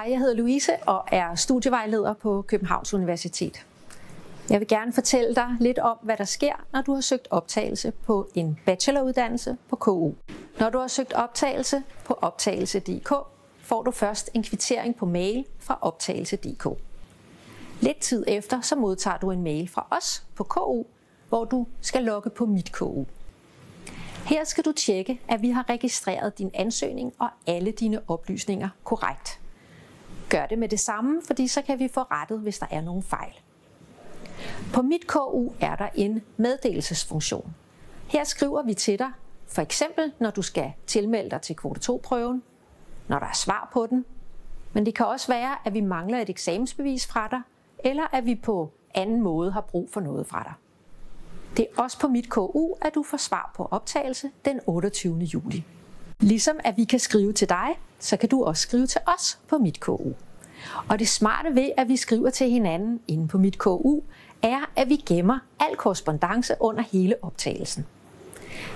Hej, jeg hedder Louise og er studievejleder på Københavns Universitet. Jeg vil gerne fortælle dig lidt om, hvad der sker, når du har søgt optagelse på en bacheloruddannelse på KU. Når du har søgt optagelse på optagelse.dk, får du først en kvittering på mail fra optagelse.dk. Lidt tid efter så modtager du en mail fra os på KU, hvor du skal logge på mit KU. Her skal du tjekke, at vi har registreret din ansøgning og alle dine oplysninger korrekt. Gør det med det samme, fordi så kan vi få rettet, hvis der er nogle fejl. På mit KU er der en meddelelsesfunktion. Her skriver vi til dig, for eksempel når du skal tilmelde dig til kvote 2-prøven, når der er svar på den, men det kan også være, at vi mangler et eksamensbevis fra dig, eller at vi på anden måde har brug for noget fra dig. Det er også på mit KU, at du får svar på optagelse den 28. juli. Ligesom at vi kan skrive til dig, så kan du også skrive til os på mit KU. Og det smarte ved, at vi skriver til hinanden inde på mit KU, er, at vi gemmer al korrespondence under hele optagelsen.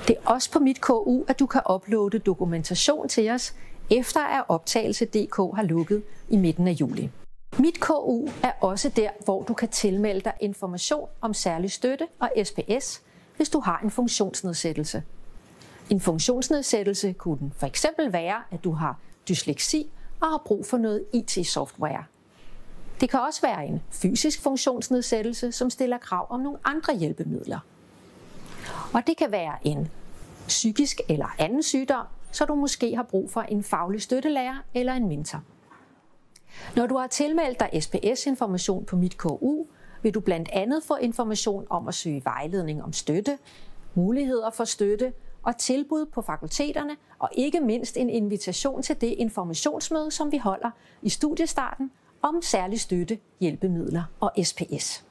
Det er også på mit KU, at du kan uploade dokumentation til os, efter at optagelse.dk har lukket i midten af juli. Mit KU er også der, hvor du kan tilmelde dig information om særlig støtte og SPS, hvis du har en funktionsnedsættelse. En funktionsnedsættelse kunne den for eksempel være, at du har dysleksi og har brug for noget IT-software. Det kan også være en fysisk funktionsnedsættelse, som stiller krav om nogle andre hjælpemidler. Og det kan være en psykisk eller anden sygdom, så du måske har brug for en faglig støttelærer eller en mentor. Når du har tilmeldt dig SPS-information på mit KU, vil du blandt andet få information om at søge vejledning om støtte, muligheder for støtte og tilbud på fakulteterne, og ikke mindst en invitation til det informationsmøde, som vi holder i studiestarten om særlig støtte, hjælpemidler og SPS.